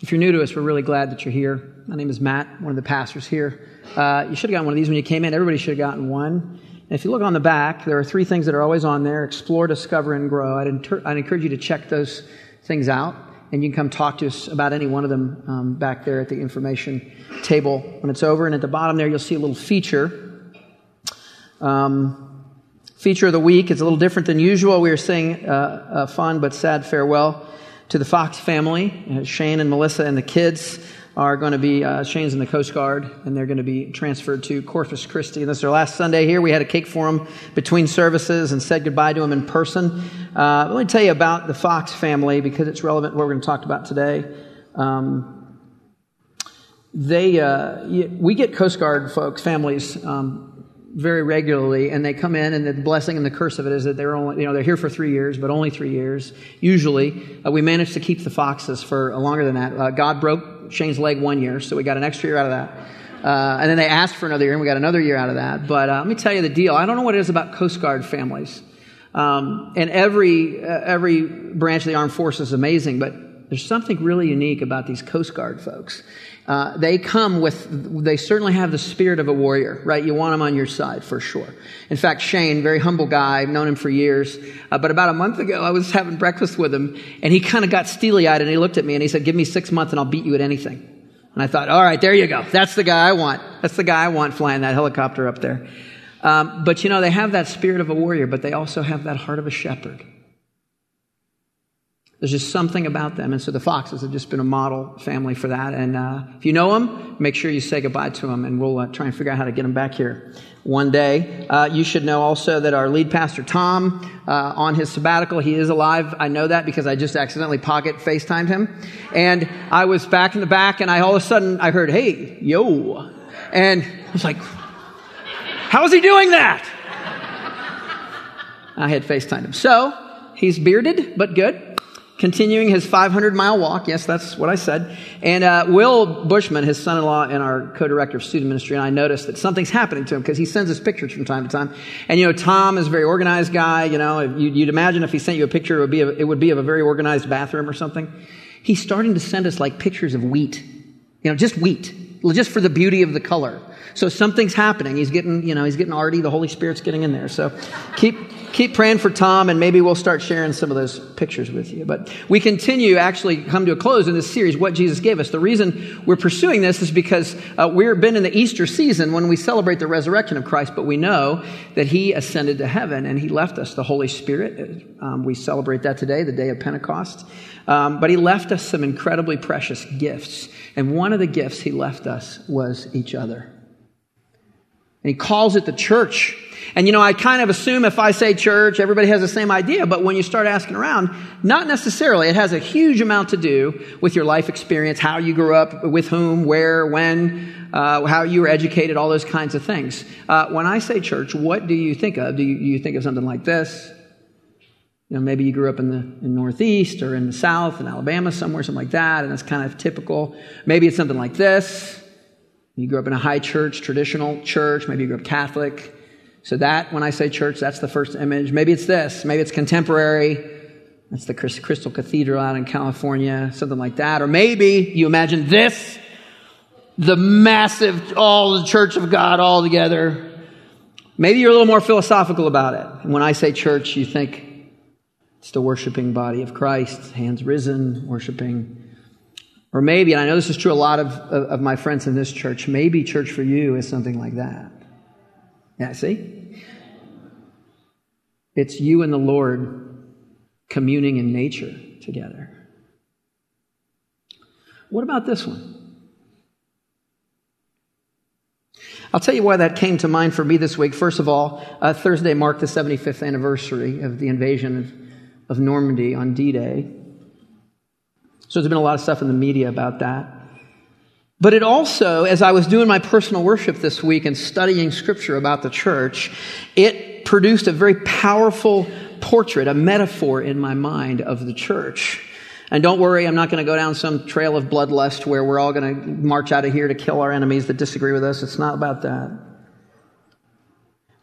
If you're new to us, we're really glad that you're here. My name is Matt, one of the pastors here. Uh, you should have gotten one of these when you came in. Everybody should have gotten one. And if you look on the back, there are three things that are always on there explore, discover, and grow. I'd, inter- I'd encourage you to check those things out. And you can come talk to us about any one of them um, back there at the information table when it's over. And at the bottom there, you'll see a little feature. Um, feature of the week. It's a little different than usual. We are saying uh, a fun but sad farewell to the Fox family. Uh, Shane and Melissa and the kids are going to be, uh, Shane's in the Coast Guard, and they're going to be transferred to Corpus Christi. And this is their last Sunday here. We had a cake for them between services and said goodbye to them in person. Uh, let me tell you about the Fox family because it's relevant to what we're going to talk about today. Um, they, uh, we get Coast Guard folks, families, um, very regularly, and they come in, and the blessing and the curse of it is that they're only, you know, they're here for three years, but only three years. Usually, uh, we managed to keep the foxes for longer than that. Uh, God broke Shane's leg one year, so we got an extra year out of that. Uh, and then they asked for another year, and we got another year out of that. But uh, let me tell you the deal. I don't know what it is about Coast Guard families. Um, and every, uh, every branch of the armed forces is amazing, but there's something really unique about these Coast Guard folks. Uh, they come with, they certainly have the spirit of a warrior, right? You want them on your side for sure. In fact, Shane, very humble guy, I've known him for years, uh, but about a month ago, I was having breakfast with him, and he kind of got steely eyed, and he looked at me and he said, Give me six months and I'll beat you at anything. And I thought, all right, there you go. That's the guy I want. That's the guy I want flying that helicopter up there. Um, but you know, they have that spirit of a warrior, but they also have that heart of a shepherd. There's just something about them. And so the Foxes have just been a model family for that. And uh, if you know them, make sure you say goodbye to them, and we'll uh, try and figure out how to get them back here one day. Uh, you should know also that our lead pastor, Tom, uh, on his sabbatical, he is alive. I know that because I just accidentally pocket FaceTimed him. And I was back in the back, and I all of a sudden I heard, hey, yo. And I was like, how is he doing that? I had FaceTimed him. So, he's bearded, but good continuing his 500 mile walk. Yes, that's what I said. And uh, Will Bushman, his son in law and our co director of student ministry, and I noticed that something's happening to him because he sends us pictures from time to time. And, you know, Tom is a very organized guy. You know, you'd imagine if he sent you a picture, it would, be it would be of a very organized bathroom or something. He's starting to send us like pictures of wheat, you know, just wheat, just for the beauty of the color. So something's happening. He's getting, you know, he's getting arty. The Holy Spirit's getting in there. So keep, keep praying for Tom, and maybe we'll start sharing some of those pictures with you. But we continue, actually, come to a close in this series, What Jesus Gave Us. The reason we're pursuing this is because uh, we've been in the Easter season when we celebrate the resurrection of Christ, but we know that He ascended to heaven and He left us the Holy Spirit. Um, we celebrate that today, the day of Pentecost. Um, but He left us some incredibly precious gifts. And one of the gifts He left us was each other. And He calls it the church. And you know, I kind of assume if I say church, everybody has the same idea, but when you start asking around, not necessarily. It has a huge amount to do with your life experience, how you grew up, with whom, where, when, uh, how you were educated, all those kinds of things. Uh, when I say church, what do you think of? Do you, you think of something like this? You know, maybe you grew up in the in Northeast or in the South, in Alabama, somewhere, something like that, and that's kind of typical. Maybe it's something like this. You grew up in a high church, traditional church. Maybe you grew up Catholic. So that, when I say church, that's the first image. Maybe it's this. Maybe it's contemporary. That's the Crystal Cathedral out in California, something like that. Or maybe you imagine this, the massive, all the church of God all together. Maybe you're a little more philosophical about it. And when I say church, you think it's the worshiping body of Christ, hands risen, worshiping. Or maybe, and I know this is true a lot of, of, of my friends in this church, maybe church for you is something like that. Yeah, see? It's you and the Lord communing in nature together. What about this one? I'll tell you why that came to mind for me this week. First of all, uh, Thursday marked the 75th anniversary of the invasion of, of Normandy on D Day. So there's been a lot of stuff in the media about that. But it also, as I was doing my personal worship this week and studying scripture about the church, it produced a very powerful portrait, a metaphor in my mind of the church. And don't worry, I'm not going to go down some trail of bloodlust where we're all going to march out of here to kill our enemies that disagree with us. It's not about that.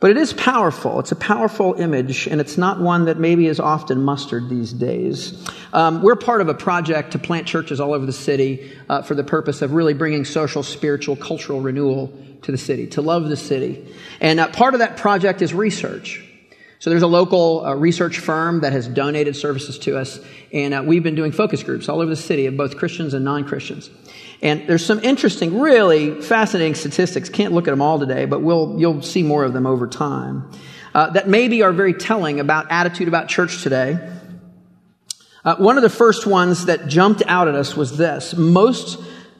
But it is powerful. It's a powerful image, and it's not one that maybe is often mustered these days. Um, we're part of a project to plant churches all over the city uh, for the purpose of really bringing social, spiritual, cultural renewal to the city, to love the city. And uh, part of that project is research. So there's a local uh, research firm that has donated services to us, and uh, we've been doing focus groups all over the city of both Christians and non-Christians. And there's some interesting, really fascinating statistics. Can't look at them all today, but we'll, you'll see more of them over time. Uh, that maybe are very telling about attitude about church today. Uh, one of the first ones that jumped out at us was this. Most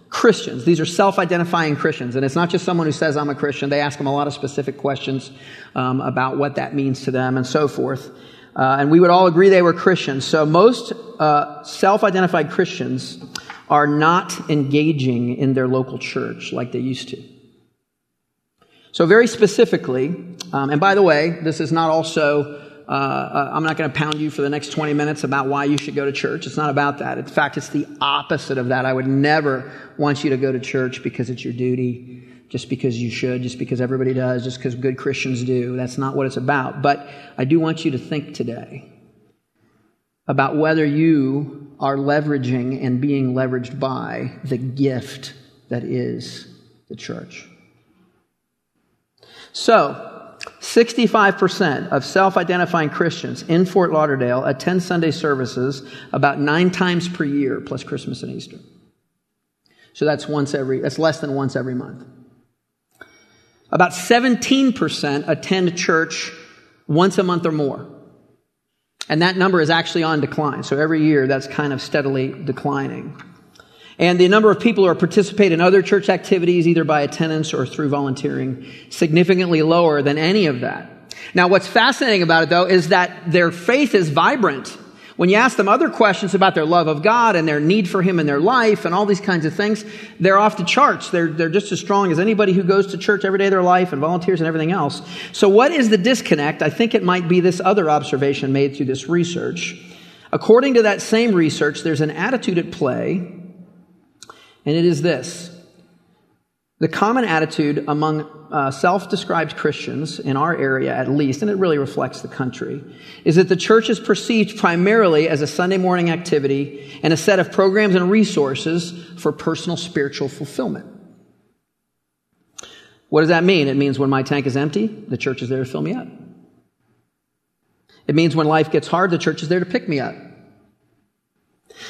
Christians, these are self-identifying Christians, and it's not just someone who says I'm a Christian. They ask them a lot of specific questions um, about what that means to them and so forth. Uh, and we would all agree they were Christians. So most uh, self-identified Christians are not engaging in their local church like they used to. So very specifically, um, and by the way, this is not also uh, uh I'm not going to pound you for the next 20 minutes about why you should go to church. It's not about that. In fact, it's the opposite of that. I would never want you to go to church because it's your duty, just because you should, just because everybody does, just because good Christians do. That's not what it's about. But I do want you to think today about whether you are leveraging and being leveraged by the gift that is the church. So, 65% of self identifying Christians in Fort Lauderdale attend Sunday services about nine times per year, plus Christmas and Easter. So that's once every, that's less than once every month. About 17% attend church once a month or more. And that number is actually on decline. So every year that's kind of steadily declining. And the number of people who are participate in other church activities, either by attendance or through volunteering, significantly lower than any of that. Now, what's fascinating about it, though, is that their faith is vibrant. When you ask them other questions about their love of God and their need for Him in their life and all these kinds of things, they're off the charts. They're, they're just as strong as anybody who goes to church every day of their life and volunteers and everything else. So what is the disconnect? I think it might be this other observation made through this research. According to that same research, there's an attitude at play, and it is this. The common attitude among uh, self described Christians, in our area at least, and it really reflects the country, is that the church is perceived primarily as a Sunday morning activity and a set of programs and resources for personal spiritual fulfillment. What does that mean? It means when my tank is empty, the church is there to fill me up. It means when life gets hard, the church is there to pick me up.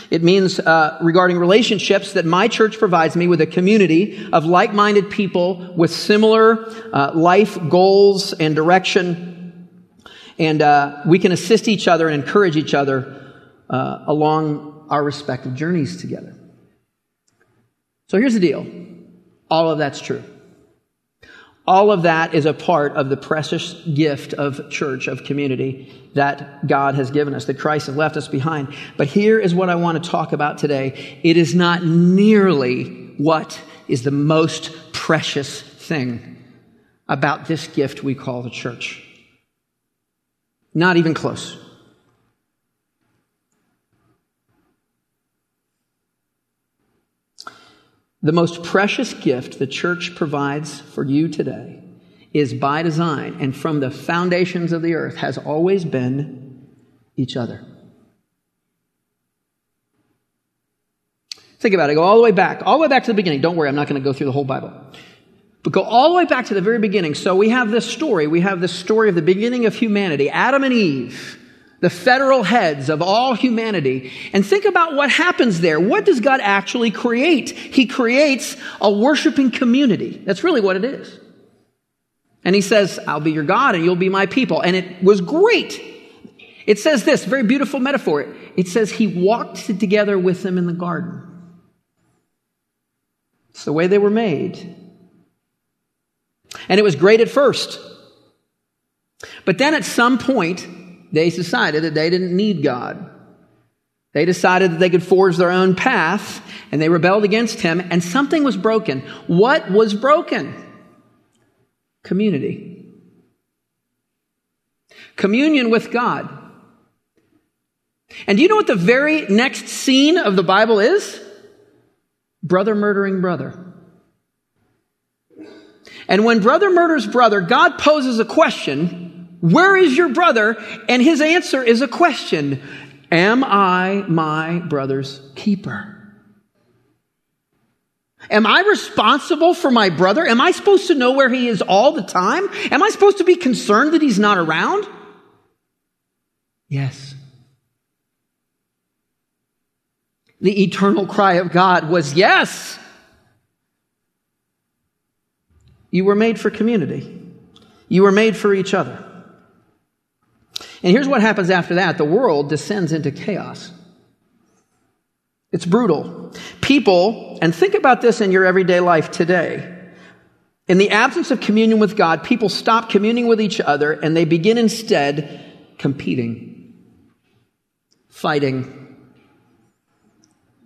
It means uh, regarding relationships that my church provides me with a community of like-minded people with similar uh, life goals and direction, and uh, we can assist each other and encourage each other uh, along our respective journeys together. So here's the deal: all of that's true. All of that is a part of the precious gift of church, of community that God has given us, that Christ has left us behind. But here is what I want to talk about today. It is not nearly what is the most precious thing about this gift we call the church. Not even close. The most precious gift the church provides for you today is by design and from the foundations of the earth has always been each other. Think about it. Go all the way back, all the way back to the beginning. Don't worry, I'm not going to go through the whole Bible. But go all the way back to the very beginning. So we have this story. We have this story of the beginning of humanity, Adam and Eve the federal heads of all humanity, and think about what happens there. What does God actually create? He creates a worshiping community. That's really what it is. And he says, I'll be your God and you'll be my people. And it was great. It says this, very beautiful metaphor. It says he walked together with them in the garden. It's the way they were made. And it was great at first. But then at some point, they decided that they didn't need God. They decided that they could forge their own path and they rebelled against him and something was broken. What was broken? Community. Communion with God. And do you know what the very next scene of the Bible is? Brother murdering brother. And when brother murders brother, God poses a question, where is your brother? And his answer is a question, am I my brother's keeper? Am I responsible for my brother? Am I supposed to know where he is all the time? Am I supposed to be concerned that he's not around? Yes. The eternal cry of God was yes. You were made for community. You were made for each other. And here's what happens after that the world descends into chaos. It's brutal. People, and think about this in your everyday life today. In the absence of communion with God, people stop communing with each other and they begin instead competing, fighting,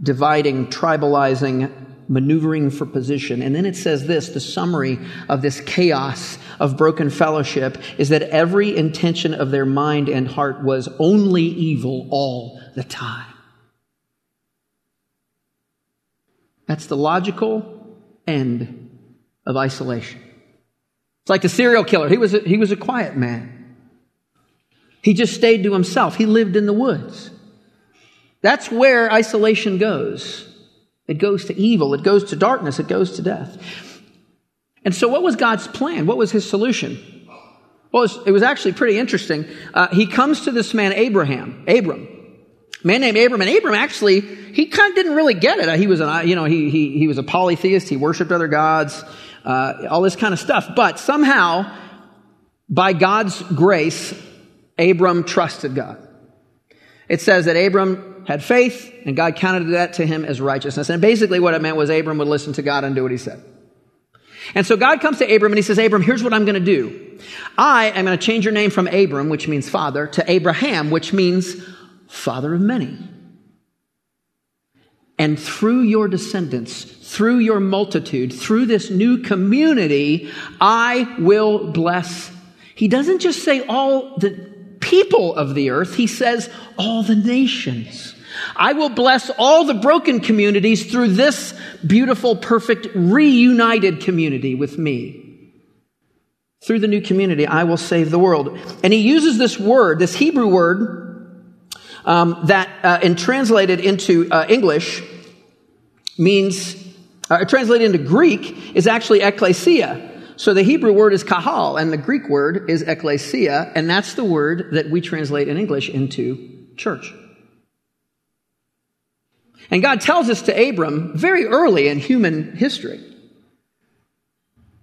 dividing, tribalizing, maneuvering for position. And then it says this the summary of this chaos of broken fellowship is that every intention of their mind and heart was only evil all the time. That's the logical end of isolation. It's like the serial killer. He was a, he was a quiet man. He just stayed to himself. He lived in the woods. That's where isolation goes. It goes to evil, it goes to darkness, it goes to death. And so, what was God's plan? What was his solution? Well, it was, actually pretty interesting. Uh, he comes to this man, Abraham, Abram, man named Abram, and Abram actually, he kind of didn't really get it. He was an, you know, he, he, he was a polytheist. He worshiped other gods, uh, all this kind of stuff. But somehow, by God's grace, Abram trusted God. It says that Abram had faith, and God counted that to him as righteousness. And basically, what it meant was Abram would listen to God and do what he said. And so God comes to Abram and he says, Abram, here's what I'm going to do. I am going to change your name from Abram, which means father, to Abraham, which means father of many. And through your descendants, through your multitude, through this new community, I will bless. He doesn't just say all the people of the earth, he says all the nations. I will bless all the broken communities through this beautiful, perfect, reunited community with me. Through the new community, I will save the world. And he uses this word, this Hebrew word, um, that, uh, and translated into uh, English, means, uh, translated into Greek, is actually ecclesia. So the Hebrew word is kahal, and the Greek word is ecclesia, and that's the word that we translate in English into church. And God tells us to Abram very early in human history.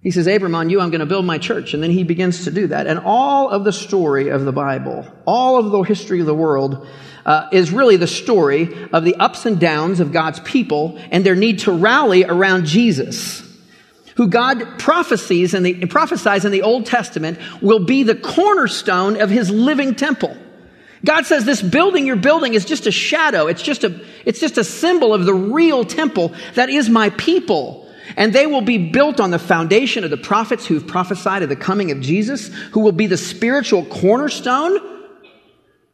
He says, Abram, on you I'm going to build my church. And then he begins to do that. And all of the story of the Bible, all of the history of the world, uh, is really the story of the ups and downs of God's people and their need to rally around Jesus, who God prophesies in the, prophesies in the Old Testament will be the cornerstone of his living temple. God says this building you're building is just a shadow. It's just a, it's just a symbol of the real temple that is my people. And they will be built on the foundation of the prophets who've prophesied of the coming of Jesus, who will be the spiritual cornerstone.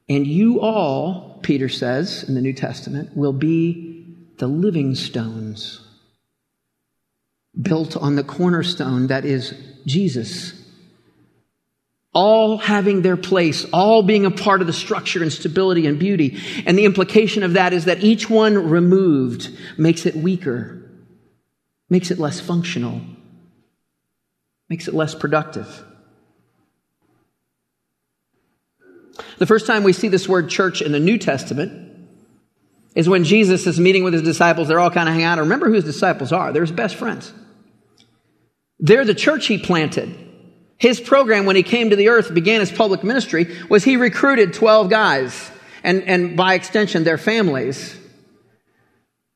And you all, Peter says in the New Testament, will be the living stones built on the cornerstone that is Jesus all having their place, all being a part of the structure and stability and beauty. And the implication of that is that each one removed makes it weaker, makes it less functional, makes it less productive. The first time we see this word church in the New Testament is when Jesus is meeting with his disciples. They're all kind of hanging out. Remember who his disciples are. They're his best friends. They're the church he planted. His program when he came to the earth, began his public ministry, was he recruited 12 guys and, and by extension their families.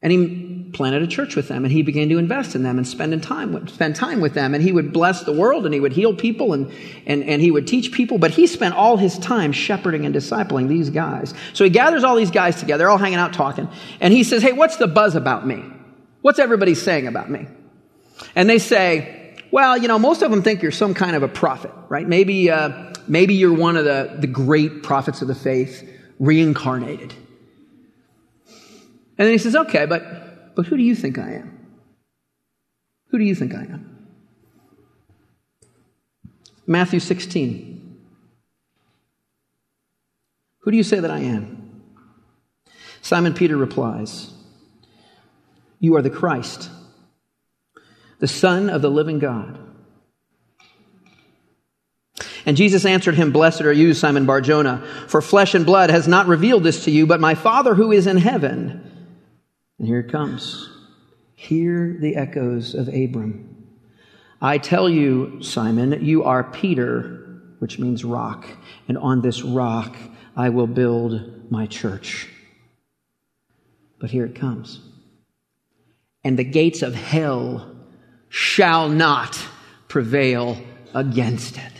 And he planted a church with them and he began to invest in them and spend time, spend time with them. And he would bless the world and he would heal people and, and, and he would teach people. But he spent all his time shepherding and discipling these guys. So he gathers all these guys together, all hanging out talking. And he says, Hey, what's the buzz about me? What's everybody saying about me? And they say, well, you know, most of them think you're some kind of a prophet, right? Maybe, uh, maybe you're one of the, the great prophets of the faith, reincarnated. And then he says, okay, but, but who do you think I am? Who do you think I am? Matthew 16. Who do you say that I am? Simon Peter replies, You are the Christ, the Son of the living God. And Jesus answered him, Blessed are you, Simon Barjona, for flesh and blood has not revealed this to you, but my Father who is in heaven. And here it comes. Hear the echoes of Abram. I tell you, Simon, you are Peter, which means rock, and on this rock I will build my church. But here it comes. And the gates of hell shall not prevail against it.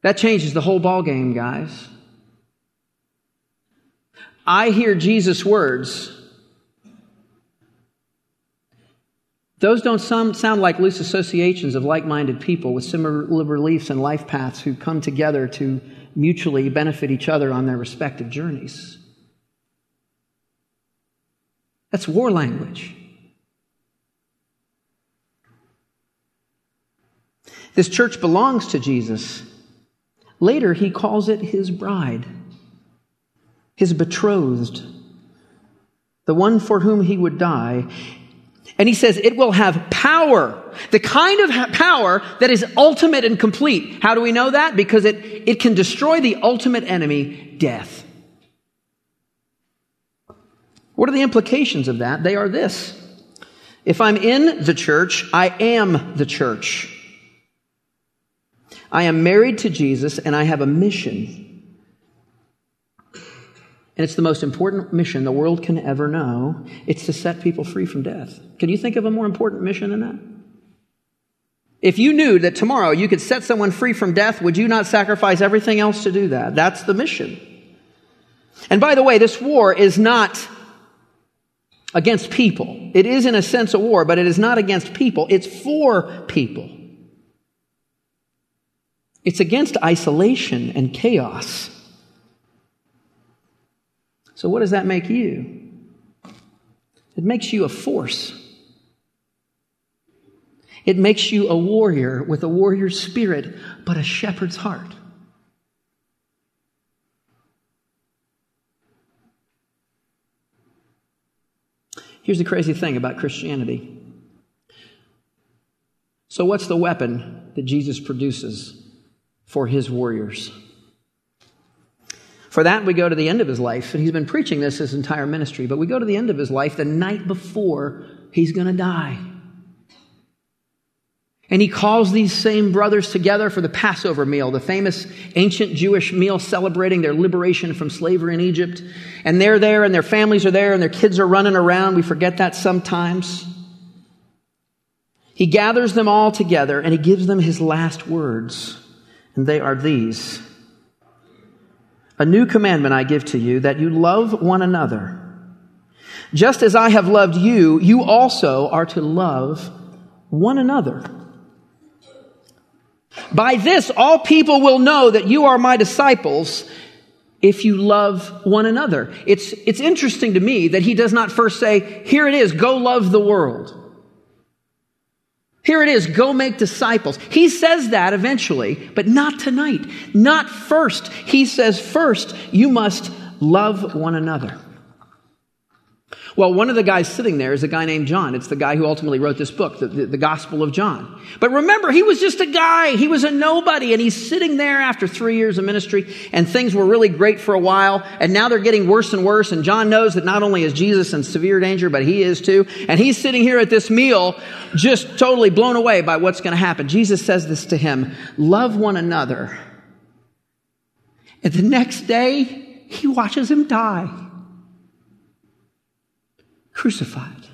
That changes the whole ball game, guys. I hear Jesus' words. Those don't sound like loose associations of like minded people with similar beliefs and life paths who come together to mutually benefit each other on their respective journeys. That's war language. This church belongs to Jesus. Later, he calls it his bride, his betrothed, the one for whom he would die. And he says it will have power, the kind of power that is ultimate and complete. How do we know that? Because it, it can destroy the ultimate enemy, death. What are the implications of that? They are this. If I'm in the church, I am the church. I am married to Jesus and I have a mission. And it's the most important mission the world can ever know. It's to set people free from death. Can you think of a more important mission than that? If you knew that tomorrow you could set someone free from death, would you not sacrifice everything else to do that? That's the mission. And by the way, this war is not against people. It is in a sense a war, but it is not against people. It's for people. It's against isolation and chaos. So, what does that make you? It makes you a force. It makes you a warrior with a warrior's spirit, but a shepherd's heart. Here's the crazy thing about Christianity. So, what's the weapon that Jesus produces? for his warriors. For that, we go to the end of his life, and he's been preaching this his entire ministry, but we go to the end of his life the night before he's going to die. And he calls these same brothers together for the Passover meal, the famous ancient Jewish meal celebrating their liberation from slavery in Egypt. And they're there, and their families are there, and their kids are running around. We forget that sometimes. He gathers them all together, and he gives them his last words and they are these A new commandment I give to you, that you love one another. Just as I have loved you, you also are to love one another. By this, all people will know that you are my disciples if you love one another. It's, it's interesting to me that he does not first say, here it is, go love the world. Here it is, go make disciples. He says that eventually, but not tonight. Not first. He says first, you must love one another. Well, one of the guys sitting there is a guy named John. It's the guy who ultimately wrote this book, the, the, the, Gospel of John. But remember, he was just a guy. He was a nobody. And he's sitting there after three years of ministry, and things were really great for a while. And now they're getting worse and worse. And John knows that not only is Jesus in severe danger, but he is too. And he's sitting here at this meal, just totally blown away by what's going to happen. Jesus says this to him Love one another. And the next day, he watches him die crucified.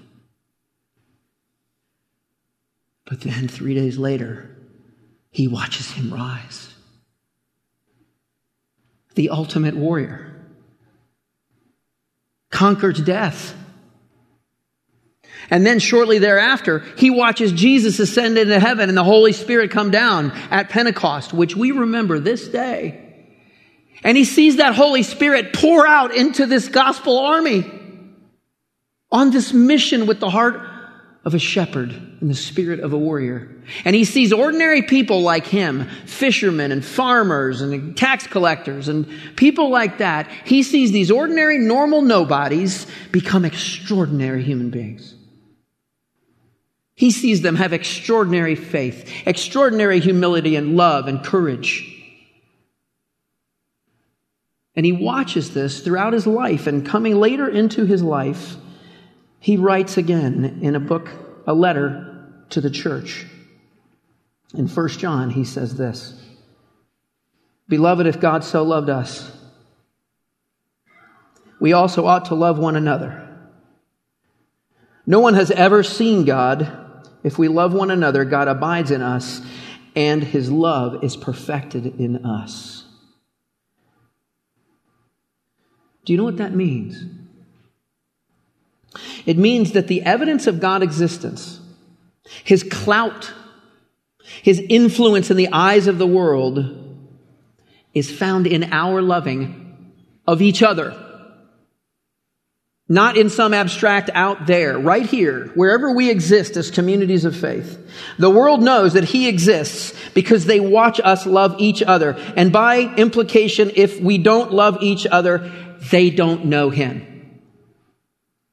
But then three days later, he watches him rise. The ultimate warrior conquers death. And then shortly thereafter, he watches Jesus ascend into heaven and the Holy Spirit come down at Pentecost, which we remember this day. And he sees that Holy Spirit pour out into this gospel army on this mission with the heart of a shepherd and the spirit of a warrior. And he sees ordinary people like him, fishermen and farmers and tax collectors and people like that. He sees these ordinary, normal nobodies become extraordinary human beings. He sees them have extraordinary faith, extraordinary humility and love and courage. And he watches this throughout his life, and coming later into his life, he writes again in a book, a letter to the church. In 1 John, he says this Beloved, if God so loved us, we also ought to love one another. No one has ever seen God. If we love one another, God abides in us, and his love is perfected in us. Do you know what that means? It means that the evidence of God's existence, his clout, his influence in the eyes of the world is found in our loving of each other. Not in some abstract out there, right here, wherever we exist as communities of faith. The world knows that He exists because they watch us love each other. And by implication, if we don't love each other, they don't know Him.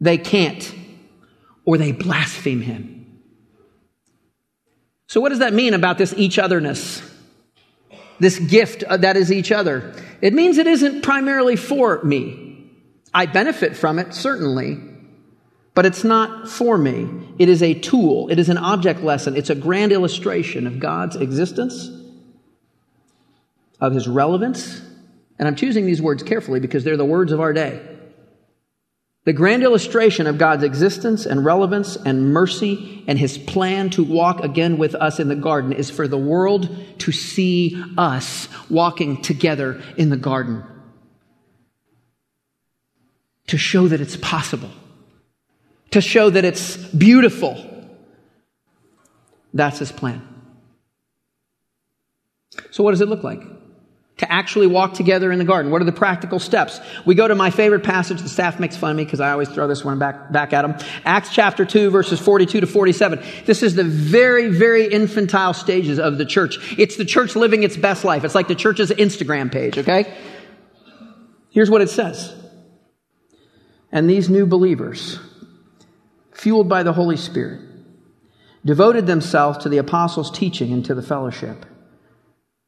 They can't, or they blaspheme him. So, what does that mean about this each otherness? This gift uh, that is each other? It means it isn't primarily for me. I benefit from it, certainly, but it's not for me. It is a tool, it is an object lesson, it's a grand illustration of God's existence, of his relevance. And I'm choosing these words carefully because they're the words of our day. The grand illustration of God's existence and relevance and mercy and his plan to walk again with us in the garden is for the world to see us walking together in the garden. To show that it's possible. To show that it's beautiful. That's his plan. So, what does it look like? To actually walk together in the garden? What are the practical steps? We go to my favorite passage. The staff makes fun of me because I always throw this one back, back at them. Acts chapter 2 verses 42 to 47. This is the very, very infantile stages of the church. It's the church living its best life. It's like the church's Instagram page, okay? Here's what it says. And these new believers, fueled by the Holy Spirit, devoted themselves to the apostles' teaching and to the fellowship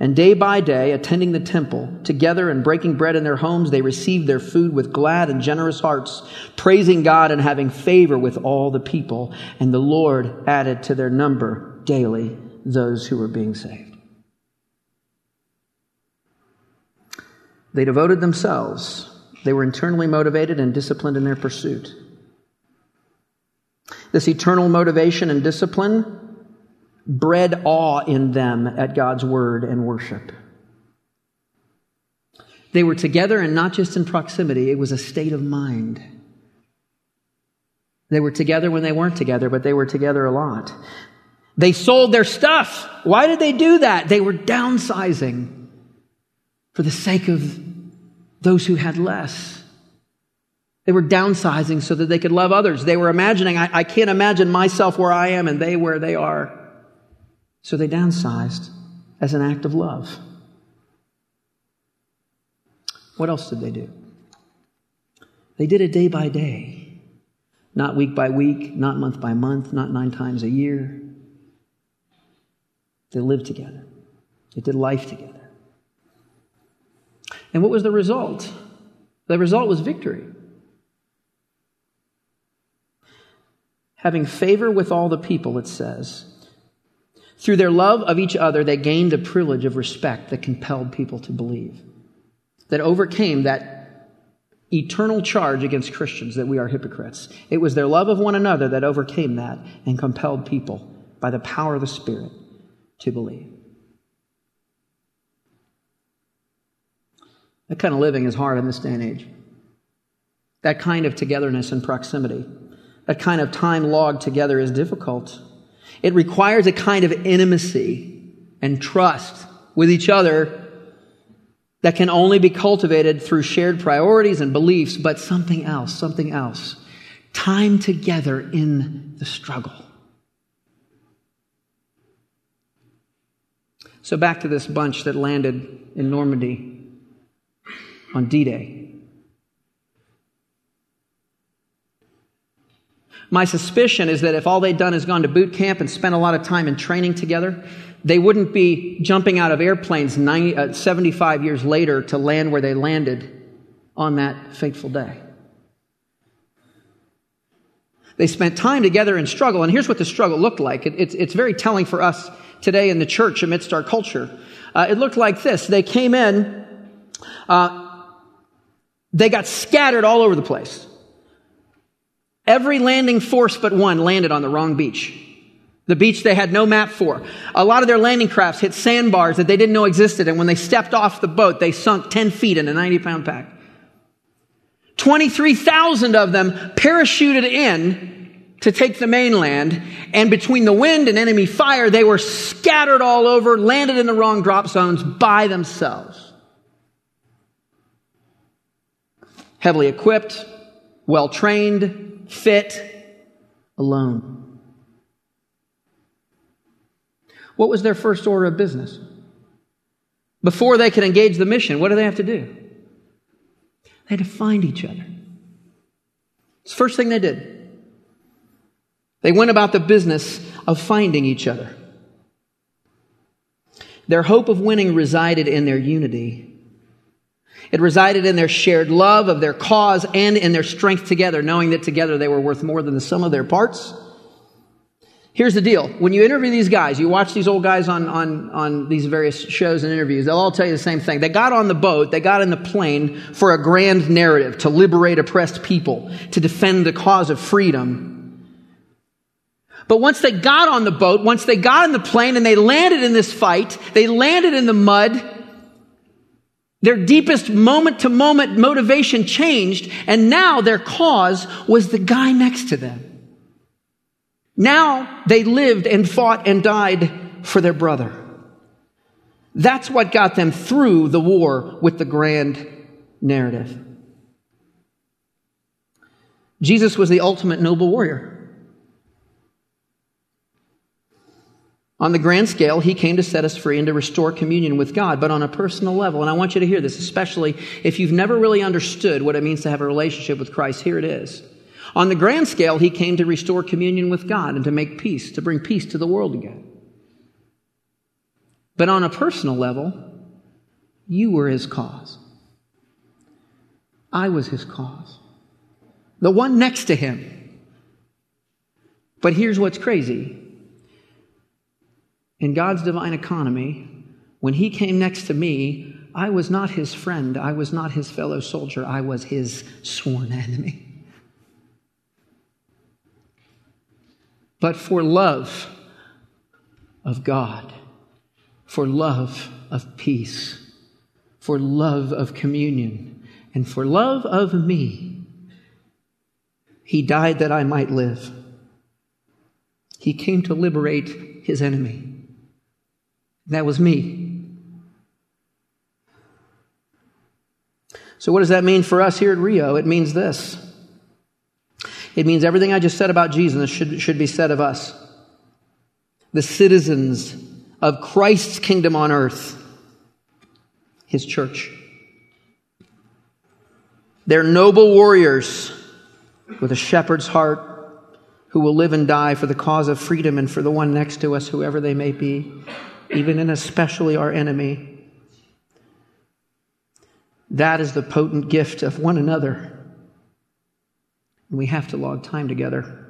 And day by day, attending the temple together and breaking bread in their homes, they received their food with glad and generous hearts, praising God and having favor with all the people. And the Lord added to their number daily those who were being saved. They devoted themselves. They were internally motivated and disciplined in their pursuit. This eternal motivation and discipline bred awe in them at God's word and worship. They were together and not just in proximity, it was a state of mind. They were together when they weren't together, but they were together a lot. They sold their stuff. Why did they do that? They were downsizing for the sake of those who had less. They were downsizing so that they could love others. They were imagining, I, I can't imagine myself where I am and they where they are. So they downsized as an act of love. What else did they do? They did it day by day, not week by week, not month by month, not nine times a year. They lived together, they did life together. And what was the result? The result was victory. Having favor with all the people, it says, through their love of each other, they gained the privilege of respect that compelled people to believe, that overcame that eternal charge against Christians that we are hypocrites. It was their love of one another that overcame that and compelled people by the power of the Spirit to believe. That kind of living is hard in this day and age. That kind of togetherness and proximity, that kind of time logged together is difficult. It requires a kind of intimacy and trust with each other that can only be cultivated through shared priorities and beliefs, but something else, something else. Time together in the struggle. So, back to this bunch that landed in Normandy on D Day. My suspicion is that if all they'd done is gone to boot camp and spent a lot of time in training together, they wouldn't be jumping out of airplanes 90, uh, 75 years later to land where they landed on that fateful day. They spent time together in struggle, and here's what the struggle looked like. It, it's, it's very telling for us today in the church amidst our culture. Uh, it looked like this. They came in, uh, they got scattered all over the place. Every landing force but one landed on the wrong beach. The beach they had no map for. A lot of their landing crafts hit sandbars that they didn't know existed, and when they stepped off the boat, they sunk 10 feet in a 90 pound pack. 23,000 of them parachuted in to take the mainland, and between the wind and enemy fire, they were scattered all over, landed in the wrong drop zones by themselves. Heavily equipped, well trained, fit, alone. What was their first order of business? Before they could engage the mission, what do they have to do? They had to find each other. It's the first thing they did. They went about the business of finding each other. Their hope of winning resided in their unity. It resided in their shared love of their cause and in their strength together, knowing that together they were worth more than the sum of their parts. Here's the deal. When you interview these guys, you watch these old guys on, on, on these various shows and interviews, they'll all tell you the same thing. They got on the boat, they got in the plane for a grand narrative to liberate oppressed people, to defend the cause of freedom. But once they got on the boat, once they got in the plane and they landed in this fight, they landed in the mud, their deepest moment to moment motivation changed, and now their cause was the guy next to them. Now they lived and fought and died for their brother. That's what got them through the war with the grand narrative. Jesus was the ultimate noble warrior. On the grand scale, he came to set us free and to restore communion with God, but on a personal level. And I want you to hear this, especially if you've never really understood what it means to have a relationship with Christ. Here it is. On the grand scale, he came to restore communion with God and to make peace, to bring peace to the world again. But on a personal level, you were his cause. I was his cause. The one next to him. But here's what's crazy. In God's divine economy, when he came next to me, I was not his friend. I was not his fellow soldier. I was his sworn enemy. but for love of God, for love of peace, for love of communion, and for love of me. He died that I might live. He came to liberate his enemy. That was me. So, what does that mean for us here at Rio? It means this it means everything I just said about Jesus should, should be said of us. The citizens of Christ's kingdom on earth, his church. They're noble warriors with a shepherd's heart who will live and die for the cause of freedom and for the one next to us, whoever they may be, even and especially our enemy. That is the potent gift of one another. We have to log time together.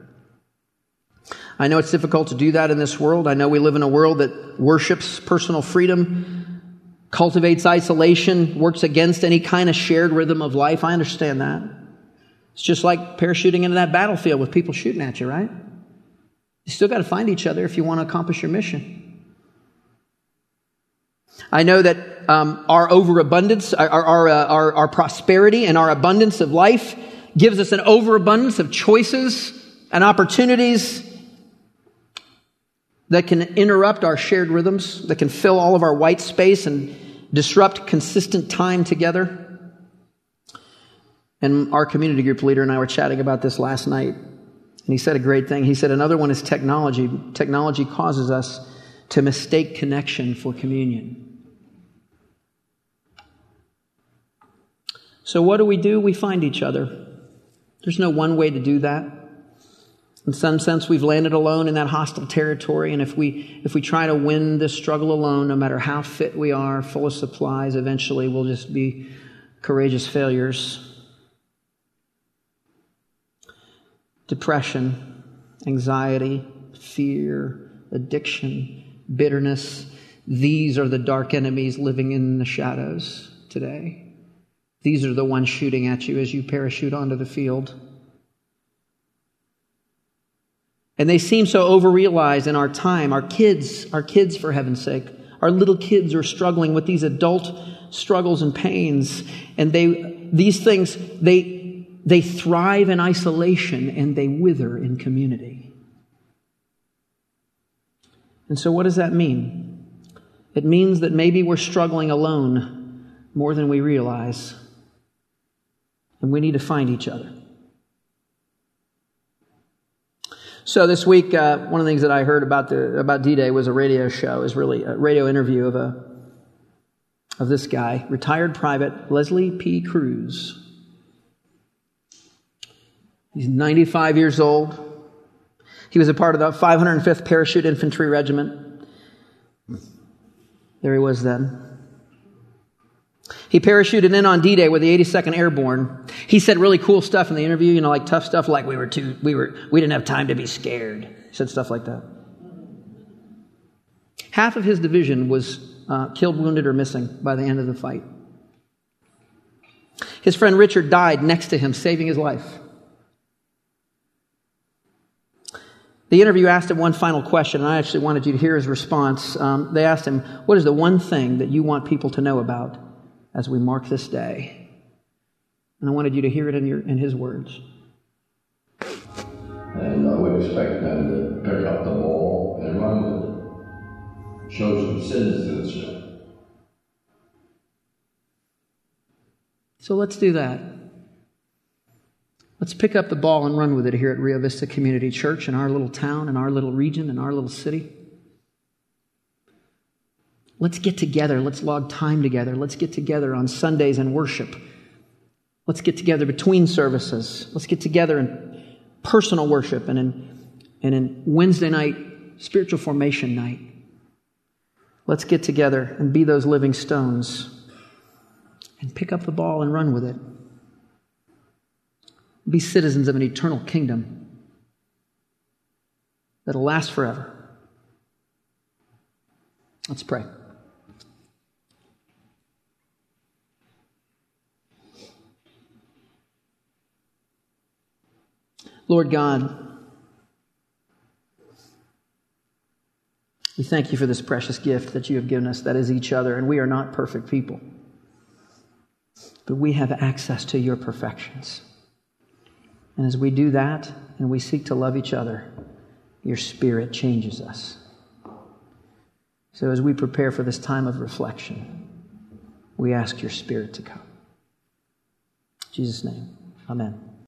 I know it's difficult to do that in this world. I know we live in a world that worships personal freedom, cultivates isolation, works against any kind of shared rhythm of life. I understand that. It's just like parachuting into that battlefield with people shooting at you, right? You still got to find each other if you want to accomplish your mission. I know that um, our overabundance, our, our, uh, our, our prosperity and our abundance of life gives us an overabundance of choices and opportunities that can interrupt our shared rhythms, that can fill all of our white space and disrupt consistent time together. And our community group leader and I were chatting about this last night. And he said a great thing. He said, another one is technology. Technology causes us to mistake connection for communion. So, what do we do? We find each other. There's no one way to do that. In some sense, we've landed alone in that hostile territory, and if we, if we try to win this struggle alone, no matter how fit we are, full of supplies, eventually we'll just be courageous failures. Depression, anxiety, fear, addiction, bitterness, these are the dark enemies living in the shadows today. These are the ones shooting at you as you parachute onto the field. And they seem so overrealized in our time. Our kids, our kids, for heaven's sake, our little kids are struggling with these adult struggles and pains. And they, these things, they, they thrive in isolation and they wither in community. And so, what does that mean? It means that maybe we're struggling alone more than we realize. And we need to find each other. So this week, uh, one of the things that I heard about the about D-Day was a radio show. Is really a radio interview of a of this guy, retired private Leslie P. Cruise. He's 95 years old. He was a part of the 505th Parachute Infantry Regiment. There he was then. He parachuted in on D-Day with the 82nd Airborne. He said really cool stuff in the interview, you know, like tough stuff, like we were too, we were, we didn't have time to be scared. He said stuff like that. Half of his division was uh, killed, wounded, or missing by the end of the fight. His friend Richard died next to him, saving his life. The interview asked him one final question, and I actually wanted you to hear his response. Um, they asked him, What is the one thing that you want people to know about as we mark this day. And I wanted you to hear it in, your, in his words. And I would expect them to pick up the ball and run with it. Show some citizenship. So let's do that. Let's pick up the ball and run with it here at Rio Vista Community Church in our little town, in our little region, in our little city. Let's get together. Let's log time together. Let's get together on Sundays and worship. Let's get together between services. Let's get together in personal worship and in, and in Wednesday night spiritual formation night. Let's get together and be those living stones and pick up the ball and run with it. Be citizens of an eternal kingdom that'll last forever. Let's pray. Lord God, we thank you for this precious gift that you have given us, that is each other. And we are not perfect people, but we have access to your perfections. And as we do that and we seek to love each other, your spirit changes us. So as we prepare for this time of reflection, we ask your spirit to come. In Jesus' name, amen.